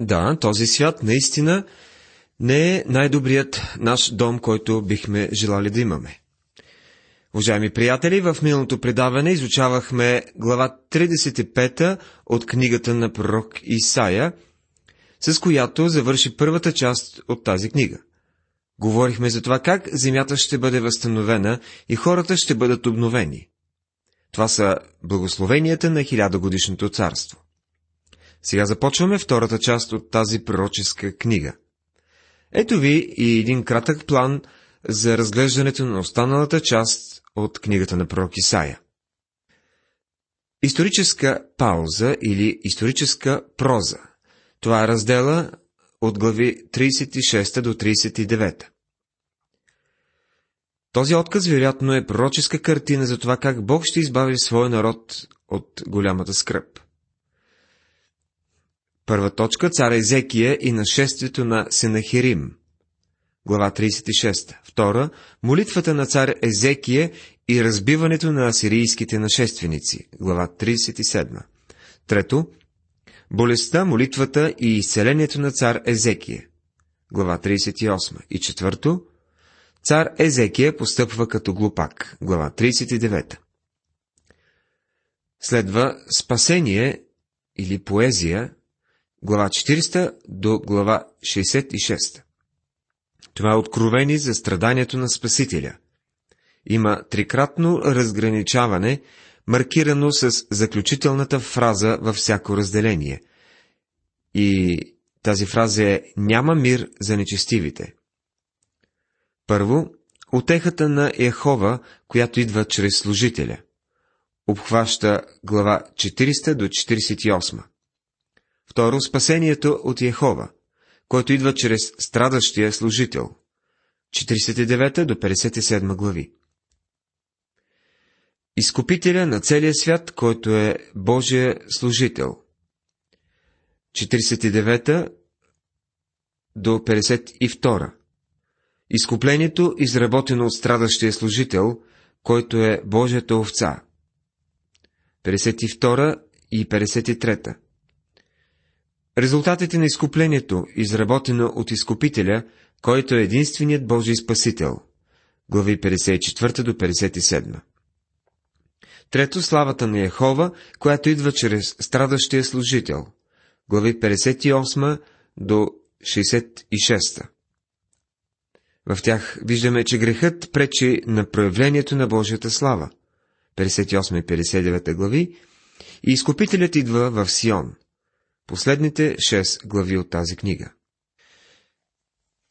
Да, този свят наистина не е най-добрият наш дом, който бихме желали да имаме. Уважаеми приятели, в миналото предаване изучавахме глава 35 от книгата на пророк Исаия, с която завърши първата част от тази книга. Говорихме за това как земята ще бъде възстановена и хората ще бъдат обновени. Това са благословенията на хилядогодишното царство. Сега започваме втората част от тази пророческа книга. Ето ви и един кратък план за разглеждането на останалата част от книгата на пророк Исаия. Историческа пауза или историческа проза. Това е раздела от глави 36 до 39. Този отказ вероятно е пророческа картина за това как Бог ще избави своя народ от голямата скръп. Първа точка – цар Езекия и нашествието на Сенахирим. Глава 36. Втора – молитвата на цар Езекия и разбиването на асирийските нашественици. Глава 37. Трето – болестта, молитвата и изцелението на цар Езекия. Глава 38. И четвърто – цар Езекия постъпва като глупак. Глава 39. Следва спасение или поезия глава 40 до глава 66. Това е откровени за страданието на Спасителя. Има трикратно разграничаване, маркирано с заключителната фраза във всяко разделение. И тази фраза е «Няма мир за нечестивите». Първо, отехата на Ехова, която идва чрез служителя. Обхваща глава 40 до 48. Второ, спасението от Яхова, който идва чрез страдащия служител. 49 до 57 глави. Изкупителя на целия свят, който е Божия служител. 49 до 52. Изкуплението, изработено от страдащия служител, който е Божията овца. 52 и 53. Резултатите на изкуплението, изработено от изкупителя, който е единственият Божий Спасител. Глави 54 до 57. Трето, славата на Яхова, която идва чрез страдащия служител. Глави 58 до 66. В тях виждаме, че грехът пречи на проявлението на Божията слава. 58 и 59 глави. И изкупителят идва в Сион последните 6 глави от тази книга.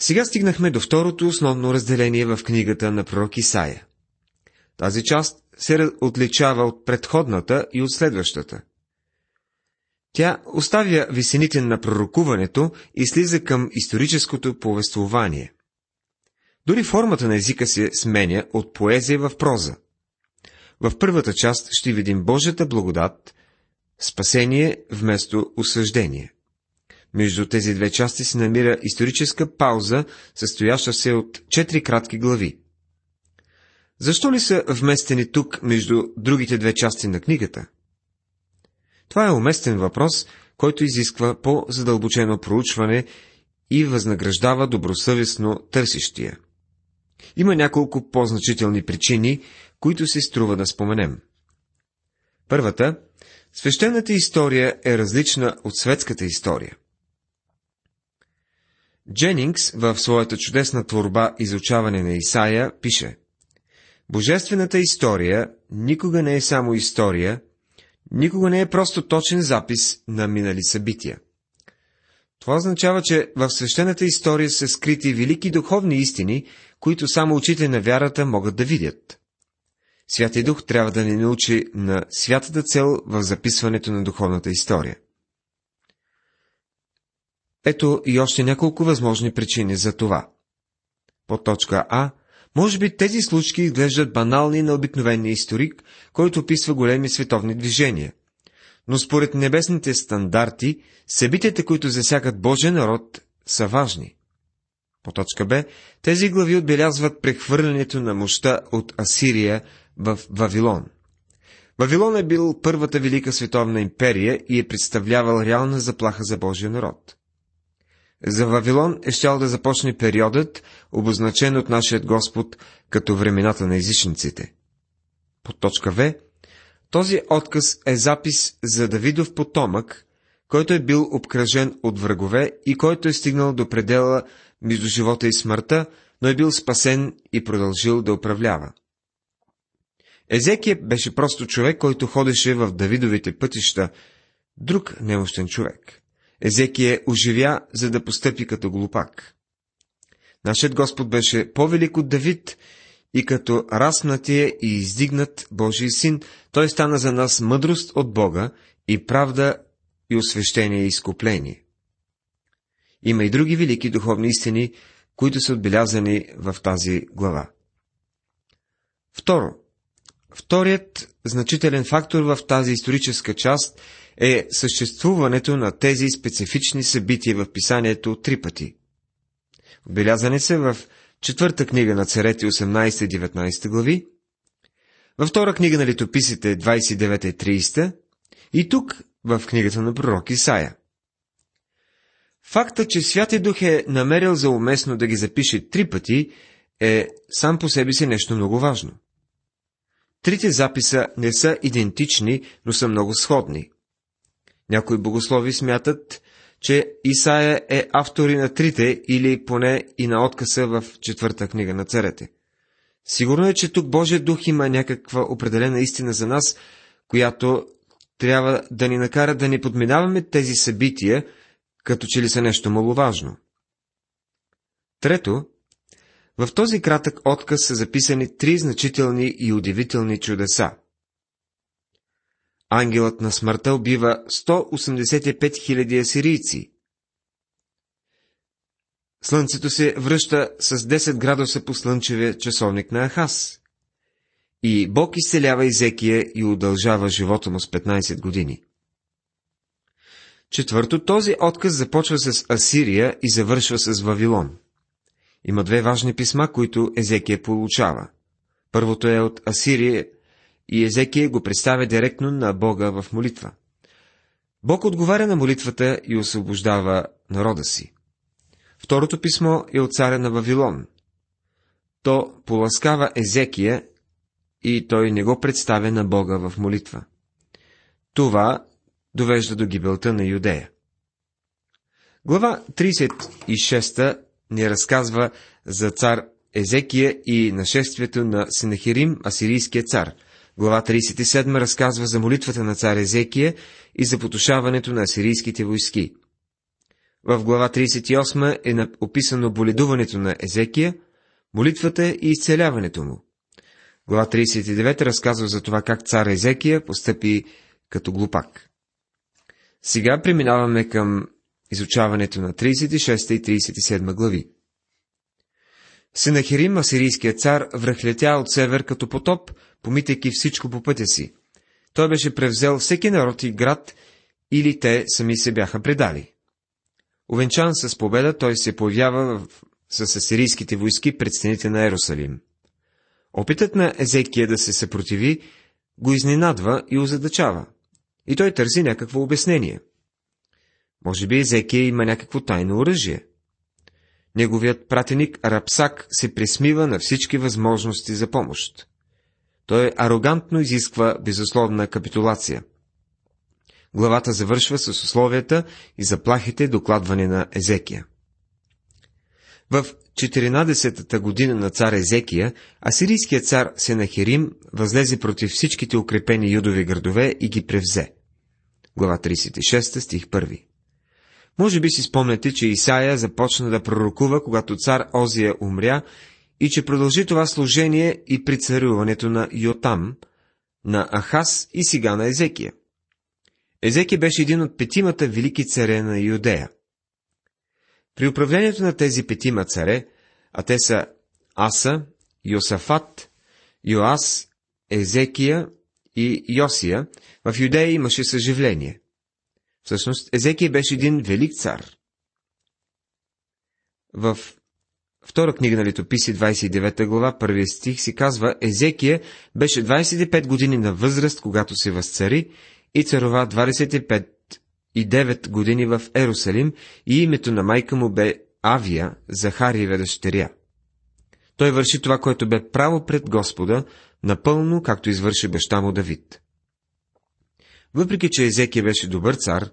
Сега стигнахме до второто основно разделение в книгата на пророк Исаия. Тази част се отличава от предходната и от следващата. Тя оставя висените на пророкуването и слиза към историческото повествование. Дори формата на езика се сменя от поезия в проза. В първата част ще видим Божията благодат, спасение вместо осъждение. Между тези две части се намира историческа пауза, състояща се от четири кратки глави. Защо ли са вместени тук между другите две части на книгата? Това е уместен въпрос, който изисква по-задълбочено проучване и възнаграждава добросъвестно търсещия. Има няколко по-значителни причини, които се струва да споменем. Първата Свещената история е различна от светската история. Дженингс в своята чудесна творба Изучаване на Исаия пише Божествената история никога не е само история, никога не е просто точен запис на минали събития. Това означава, че в свещената история са скрити велики духовни истини, които само очите на вярата могат да видят. Святия Дух трябва да ни научи на святата цел в записването на духовната история. Ето и още няколко възможни причини за това. По точка А, може би тези случки изглеждат банални на обикновения историк, който описва големи световни движения. Но според небесните стандарти, събитията, които засягат Божия народ, са важни. По точка Б, тези глави отбелязват прехвърлянето на мощта от Асирия в Вавилон. Вавилон е бил първата велика световна империя и е представлявал реална заплаха за Божия народ. За Вавилон е щял да започне периодът, обозначен от нашият Господ като времената на езичниците. По точка В, този отказ е запис за Давидов потомък, който е бил обкръжен от врагове и който е стигнал до предела между живота и смъртта, но е бил спасен и продължил да управлява. Езекия беше просто човек, който ходеше в Давидовите пътища, друг немощен човек. Езекия оживя, за да постъпи като глупак. Нашият Господ беше по-велик от Давид и като раснатия и издигнат Божий син, той стана за нас мъдрост от Бога и правда и освещение и изкупление. Има и други велики духовни истини, които са отбелязани в тази глава. Второ. Вторият значителен фактор в тази историческа част е съществуването на тези специфични събития в писанието три пъти. Отбелязани се в четвърта книга на царете 18-19 глави, във втора книга на летописите 29-30 и тук в книгата на пророк Исаия. Факта, че Святи Дух е намерил за уместно да ги запише три пъти, е сам по себе си нещо много важно. Трите записа не са идентични, но са много сходни. Някои богослови смятат, че Исаия е автор и на трите или поне и на откъса в четвърта книга на царете. Сигурно е, че тук Божия дух има някаква определена истина за нас, която трябва да ни накара да ни подминаваме тези събития, като че ли са нещо маловажно. Трето, в този кратък отказ са записани три значителни и удивителни чудеса. Ангелът на смъртта убива 185 000 асирийци. Слънцето се връща с 10 градуса по слънчевия часовник на Ахас. И Бог изцелява Изекия и удължава живота му с 15 години. Четвърто, този отказ започва с Асирия и завършва с Вавилон. Има две важни писма, които Езекия получава. Първото е от Асирия и Езекия го представя директно на Бога в молитва. Бог отговаря на молитвата и освобождава народа си. Второто писмо е от царя на Вавилон. То поласкава Езекия и той не го представя на Бога в молитва. Това довежда до гибелта на Юдея. Глава 36 ни разказва за цар Езекия и нашествието на Сенахирим, асирийския цар. Глава 37 разказва за молитвата на цар Езекия и за потушаването на асирийските войски. В глава 38 е описано боледуването на Езекия, молитвата и изцеляването му. Глава 39 разказва за това как цар Езекия постъпи като глупак. Сега преминаваме към изучаването на 36 и 37 глави. Сенахирим, асирийският цар, връхлетя от север като потоп, помитайки всичко по пътя си. Той беше превзел всеки народ и град, или те сами се бяха предали. Овенчан с победа, той се появява с асирийските войски пред стените на Ерусалим. Опитът на Езекия да се съпротиви го изненадва и озадачава. И той търси някакво обяснение. Може би Езекия има някакво тайно оръжие. Неговият пратеник Рапсак се присмива на всички възможности за помощ. Той арогантно изисква безусловна капитулация. Главата завършва с условията и заплахите докладване на Езекия. В 14-та година на цар Езекия, асирийският цар Сенахерим възлезе против всичките укрепени юдови градове и ги превзе. Глава 36, стих 1 Може би си спомняте, че Исаия започна да пророкува, когато цар Озия умря, и че продължи това служение и при царуването на Йотам, на Ахас и сега на Езекия. Езекия беше един от петимата велики царе на Юдея. При управлението на тези петима царе, а те са Аса, Йосафат, Йоас, Езекия и Йосия, в Юдея имаше съживление. Всъщност, Езекия беше един велик цар. В втора книга на летописи, 29 глава, първия стих си казва, Езекия беше 25 години на възраст, когато се възцари и царова 25 9 години в Ерусалим и името на майка му бе Авия, Захариева дъщеря. Той върши това, което бе право пред Господа, напълно, както извърши баща му Давид. Въпреки, че Езекия беше добър цар,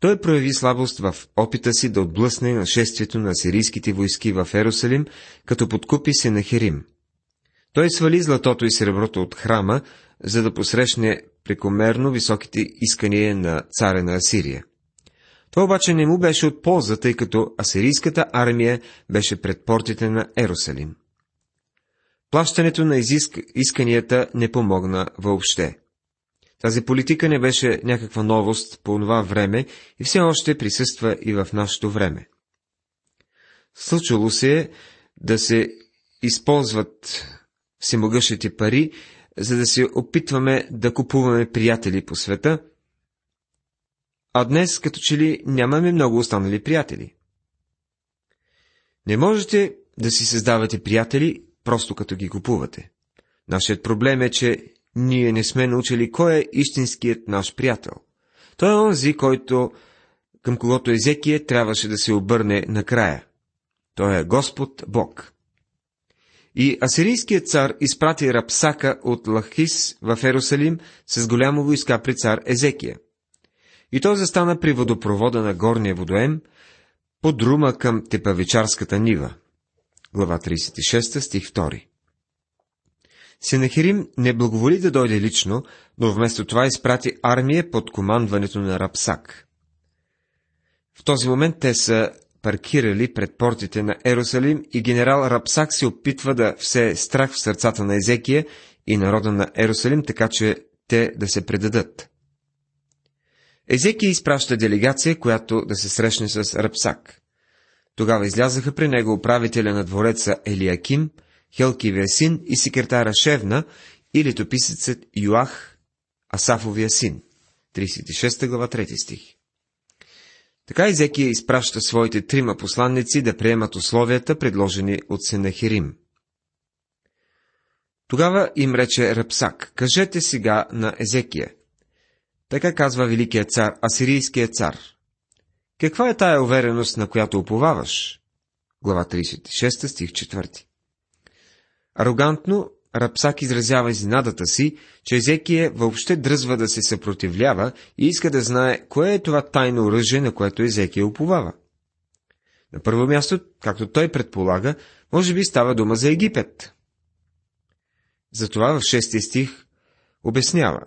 той прояви слабост в опита си да отблъсне нашествието на сирийските войски в Ерусалим, като подкупи се на Херим. Той свали златото и среброто от храма, за да посрещне прекомерно високите искания на царя на Асирия. Това обаче не му беше от полза, тъй като асирийската армия беше пред портите на Ерусалим. Плащането на изиск... исканията не помогна въобще. Тази политика не беше някаква новост по това време и все още присъства и в нашето време. Случало се е да се използват всемогъщите пари, за да се опитваме да купуваме приятели по света, а днес като че ли нямаме много останали приятели. Не можете да си създавате приятели, просто като ги купувате. Нашият проблем е, че ние не сме научили кой е истинският наш приятел. Той е онзи, който, към когото Езекия трябваше да се обърне накрая. Той е Господ Бог. И асирийският цар изпрати Рапсака от Лахис в Ерусалим с голямо войска при цар Езекия. И той застана при водопровода на горния водоем, под рума към Тепавичарската нива. Глава 36, стих 2. Сенахирим не благоволи да дойде лично, но вместо това изпрати армия под командването на Рапсак. В този момент те са паркирали пред портите на Ерусалим и генерал Рапсак се опитва да все страх в сърцата на Езекия и народа на Ерусалим, така че те да се предадат. Езекия изпраща делегация, която да се срещне с Рапсак. Тогава излязаха при него управителя на двореца Елиаким, Хелкивия син и секретара Шевна и летописецът Юах, Асафовия син. 36 глава 3 стих. Така Изекия изпраща своите трима посланници да приемат условията, предложени от Сенахирим. Тогава им рече Рапсак, кажете сега на Езекия. Така казва великият цар, асирийският цар. Каква е тая увереност, на която уповаваш? Глава 36, стих 4. Арогантно Рапсак изразява изненадата си, че Езекия въобще дръзва да се съпротивлява и иска да знае, кое е това тайно оръжие, на което Езекия уповава. На първо място, както той предполага, може би става дума за Египет. Затова в шести стих обяснява.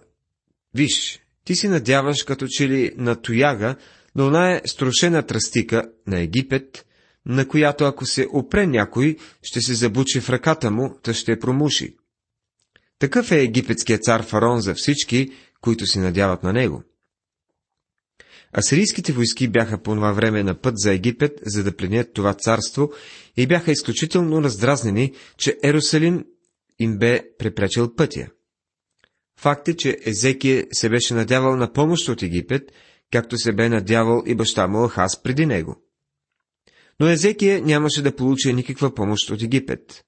Виж, ти си надяваш като че ли на тояга, но она е струшена тръстика на Египет, на която ако се опре някой, ще се забучи в ръката му, та ще промуши. Такъв е египетският цар Фарон за всички, които се надяват на него. Асирийските войски бяха по това време на път за Египет, за да пленят това царство и бяха изключително раздразнени, че Ерусалим им бе препречил пътя. Факт е, че Езекия се беше надявал на помощ от Египет, както се бе надявал и баща му Ахаз преди него. Но Езекия нямаше да получи никаква помощ от Египет.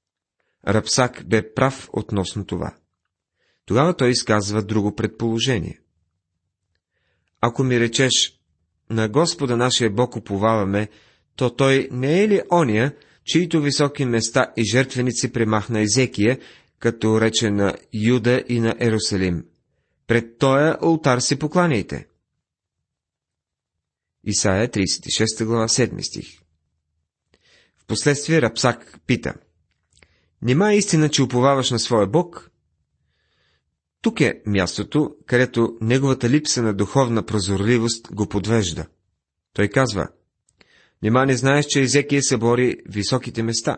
Рапсак бе прав относно това. Тогава той изказва друго предположение. Ако ми речеш, на Господа нашия Бог уповаваме, то той не е ли ония, чието високи места и жертвеници премахна Езекия, като рече на Юда и на Ерусалим. Пред тоя ултар си покланяйте. Исаия 36 глава 7 стих Впоследствие Рапсак пита. Нима е истина, че уповаваш на своя Бог? Тук е мястото, където неговата липса на духовна прозорливост го подвежда. Той казва, Нима не знаеш, че Езекия събори високите места.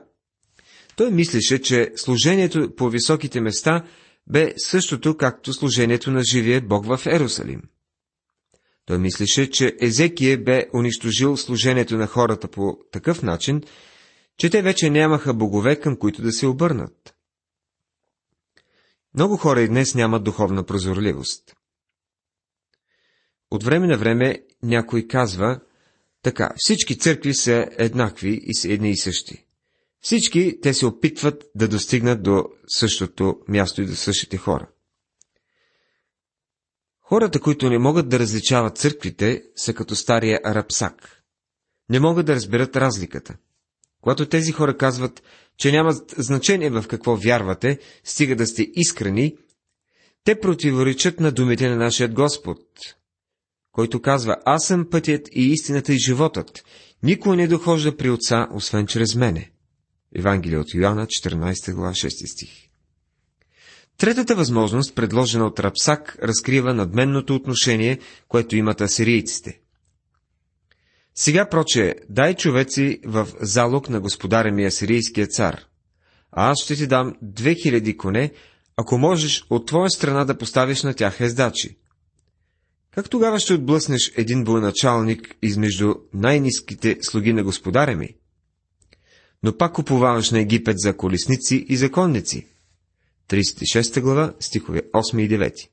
Той мислеше, че служението по високите места бе същото, както служението на живия Бог в Ерусалим. Той мислеше, че Езекия бе унищожил служението на хората по такъв начин, че те вече нямаха богове, към които да се обърнат. Много хора и днес нямат духовна прозорливост. От време на време някой казва, така, всички църкви са еднакви и са едни и същи. Всички те се опитват да достигнат до същото място и до същите хора. Хората, които не могат да различават църквите, са като стария арапсак. Не могат да разберат разликата. Когато тези хора казват, че няма значение в какво вярвате, стига да сте искрени, те противоречат на думите на нашия Господ, който казва, аз съм пътят и истината и животът. Никой не дохожда при Отца, освен чрез мене. Евангелие от Йоанна, 14 глава, 6 стих. Третата възможност, предложена от Рапсак, разкрива надменното отношение, което имат асирийците. Сега, проче, дай човеци в залог на господаря ми асирийския цар, а аз ще ти дам 2000 коне, ако можеш от твоя страна да поставиш на тях ездачи. Как тогава ще отблъснеш един военачалник измежду най-низките слуги на господаря ми? Но пак купуваваш на Египет за колесници и законници. 36 глава, стихове 8 и 9.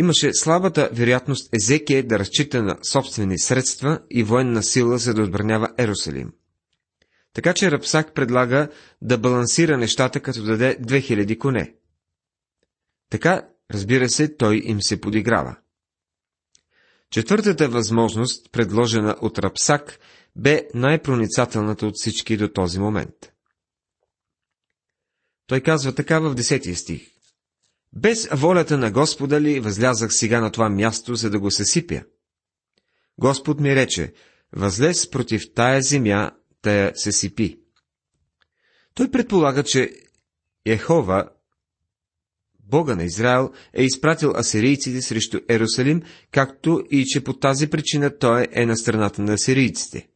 Имаше слабата вероятност Езекия да разчита на собствени средства и военна сила, за да отбранява Ерусалим. Така че Рапсак предлага да балансира нещата, като даде 2000 коне. Така, разбира се, той им се подиграва. Четвъртата възможност, предложена от Рапсак, бе най-проницателната от всички до този момент. Той казва така в 10 стих. Без волята на Господа ли възлязах сега на това място, за да го съсипя? Господ ми рече, възлез против тая земя, тая се сипи. Той предполага, че Ехова, Бога на Израел, е изпратил асирийците срещу Ерусалим, както и че по тази причина той е на страната на асирийците.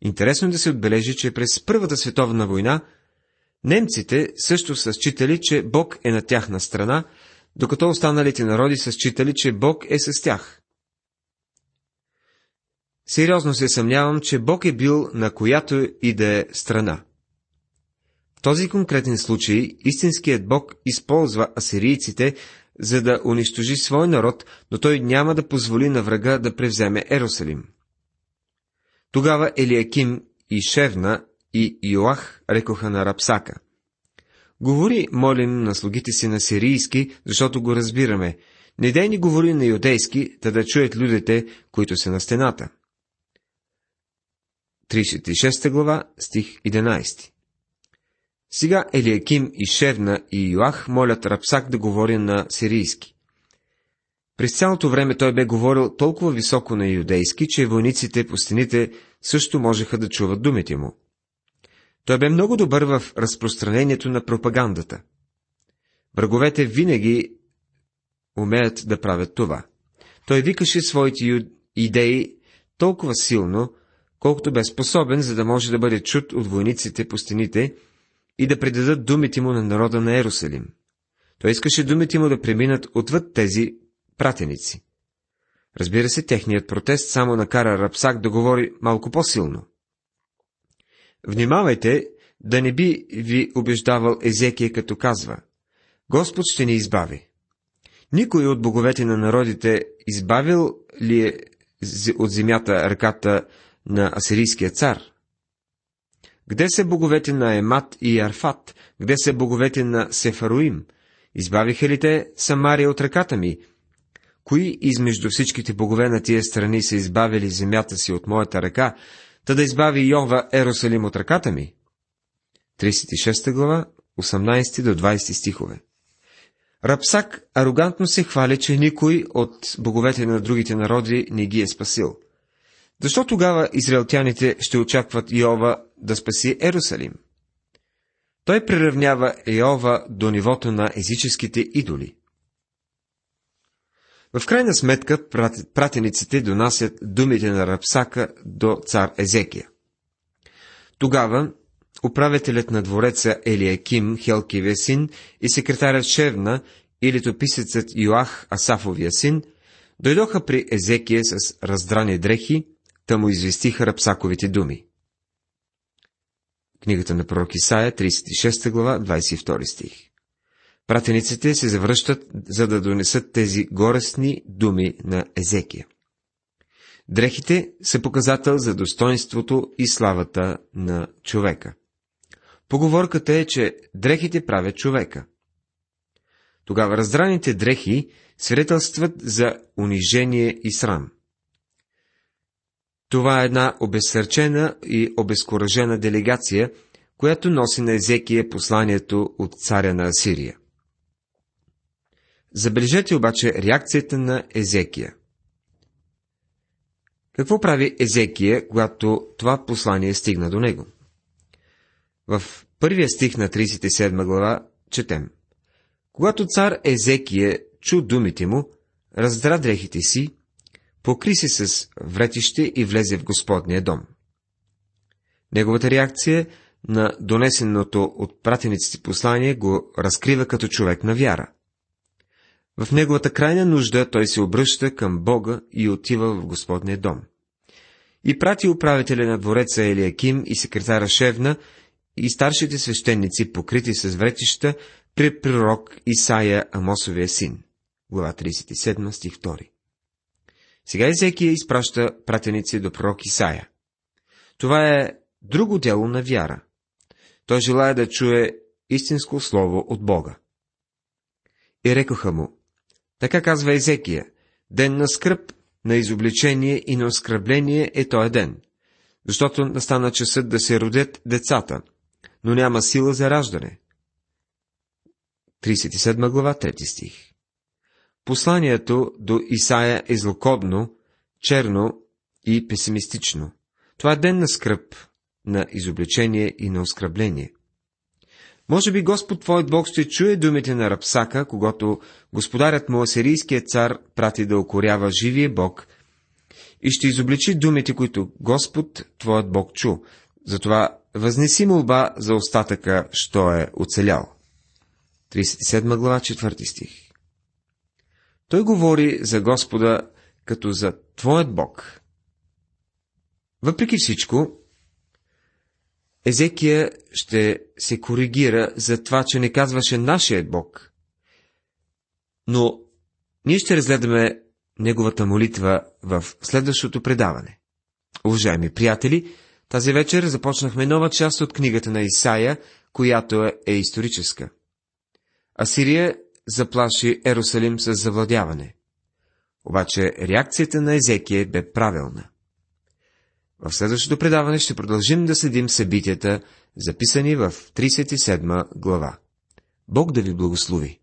Интересно е да се отбележи, че през Първата световна война немците също са считали, че Бог е на тяхна страна, докато останалите народи са считали, че Бог е с тях. Сериозно се съмнявам, че Бог е бил на която и да е страна. В този конкретен случай истинският Бог използва асирийците, за да унищожи свой народ, но той няма да позволи на врага да превземе Ерусалим. Тогава Елиаким и Шевна и Йоах рекоха на Рапсака. Говори, молим, на слугите си на сирийски, защото го разбираме. Не дай ни говори на юдейски, да да чуят людите, които са на стената. 36 глава, стих 11 Сега Елиаким и Шевна и Йоах молят Рапсак да говори на сирийски. През цялото време той бе говорил толкова високо на юдейски, че войниците по стените също можеха да чуват думите му. Той бе много добър в разпространението на пропагандата. Враговете винаги умеят да правят това. Той викаше своите идеи толкова силно, колкото бе способен, за да може да бъде чут от войниците по стените и да предадат думите му на народа на Ерусалим. Той искаше думите му да преминат отвъд тези пратеници. Разбира се, техният протест само накара Рапсак да говори малко по-силно. Внимавайте да не би ви убеждавал Езекия, като казва Господ ще ни избави. Никой от боговете на народите избавил ли е от земята ръката на асирийския цар? Где са боговете на Емат и Арфат? Где са боговете на Сефаруим? Избавиха ли те Самария от ръката ми? Кои измежду всичките богове на тия страни са избавили земята си от моята ръка, та да избави Йова Ерусалим от ръката ми? 36 глава, 18 до 20 стихове. Рапсак арогантно се хвали, че никой от боговете на другите народи не ги е спасил. Защо тогава израелтяните ще очакват Йова да спаси Ерусалим? Той приравнява Йова до нивото на езическите идоли. В крайна сметка пратениците донасят думите на Рапсака до цар Езекия. Тогава управителят на двореца Елиаким, Хелкивия син, и секретарят Шевна, и летописецът Йоах, Асафовия син, дойдоха при Езекия с раздрани дрехи, та му известиха Рапсаковите думи. Книгата на пророк Исаия, 36 глава, 22 стих. Пратениците се завръщат, за да донесат тези горестни думи на Езекия. Дрехите са показател за достоинството и славата на човека. Поговорката е, че дрехите правят човека. Тогава раздраните дрехи свидетелстват за унижение и срам. Това е една обезсърчена и обезкуражена делегация, която носи на Езекия посланието от царя на Асирия. Забележете обаче реакцията на Езекия. Какво прави Езекия, когато това послание стигна до него? В първия стих на 37 глава четем. Когато цар Езекия чу думите му, раздра дрехите си, покри се с вретище и влезе в Господния дом. Неговата реакция на донесеното от пратениците послание го разкрива като човек на вяра. В неговата крайна нужда той се обръща към Бога и отива в Господния дом. И прати управителя на двореца Елиаким и секретара Шевна и старшите свещеници, покрити с вретища, при пророк Исаия Амосовия син. Глава 37, стих 2. Сега Езекия изпраща пратеници до пророк Исаия. Това е друго дело на вяра. Той желая да чуе истинско слово от Бога. И рекоха му, така казва Езекия, ден на скръп, на изобличение и на оскръбление е този ден, защото настана часът да се родят децата, но няма сила за раждане. 37 глава, 3 стих Посланието до Исаия е злокобно, черно и песимистично. Това е ден на скръп, на изобличение и на оскръбление. Може би Господ Твоят Бог ще чуе думите на Рапсака, когато господарят му асирийският цар прати да окорява живия Бог и ще изобличи думите, които Господ Твоят Бог чу. Затова възнеси молба за остатъка, що е оцелял. 37 глава, 4 стих Той говори за Господа като за Твоят Бог. Въпреки всичко, Езекия ще се коригира за това, че не казваше нашия Бог. Но ние ще разгледаме неговата молитва в следващото предаване. Уважаеми приятели, тази вечер започнахме нова част от книгата на Исаия, която е историческа. Асирия заплаши Ерусалим с завладяване. Обаче реакцията на Езекия бе правилна. В следващото предаване ще продължим да следим събитията, записани в 37 глава. Бог да ви благослови!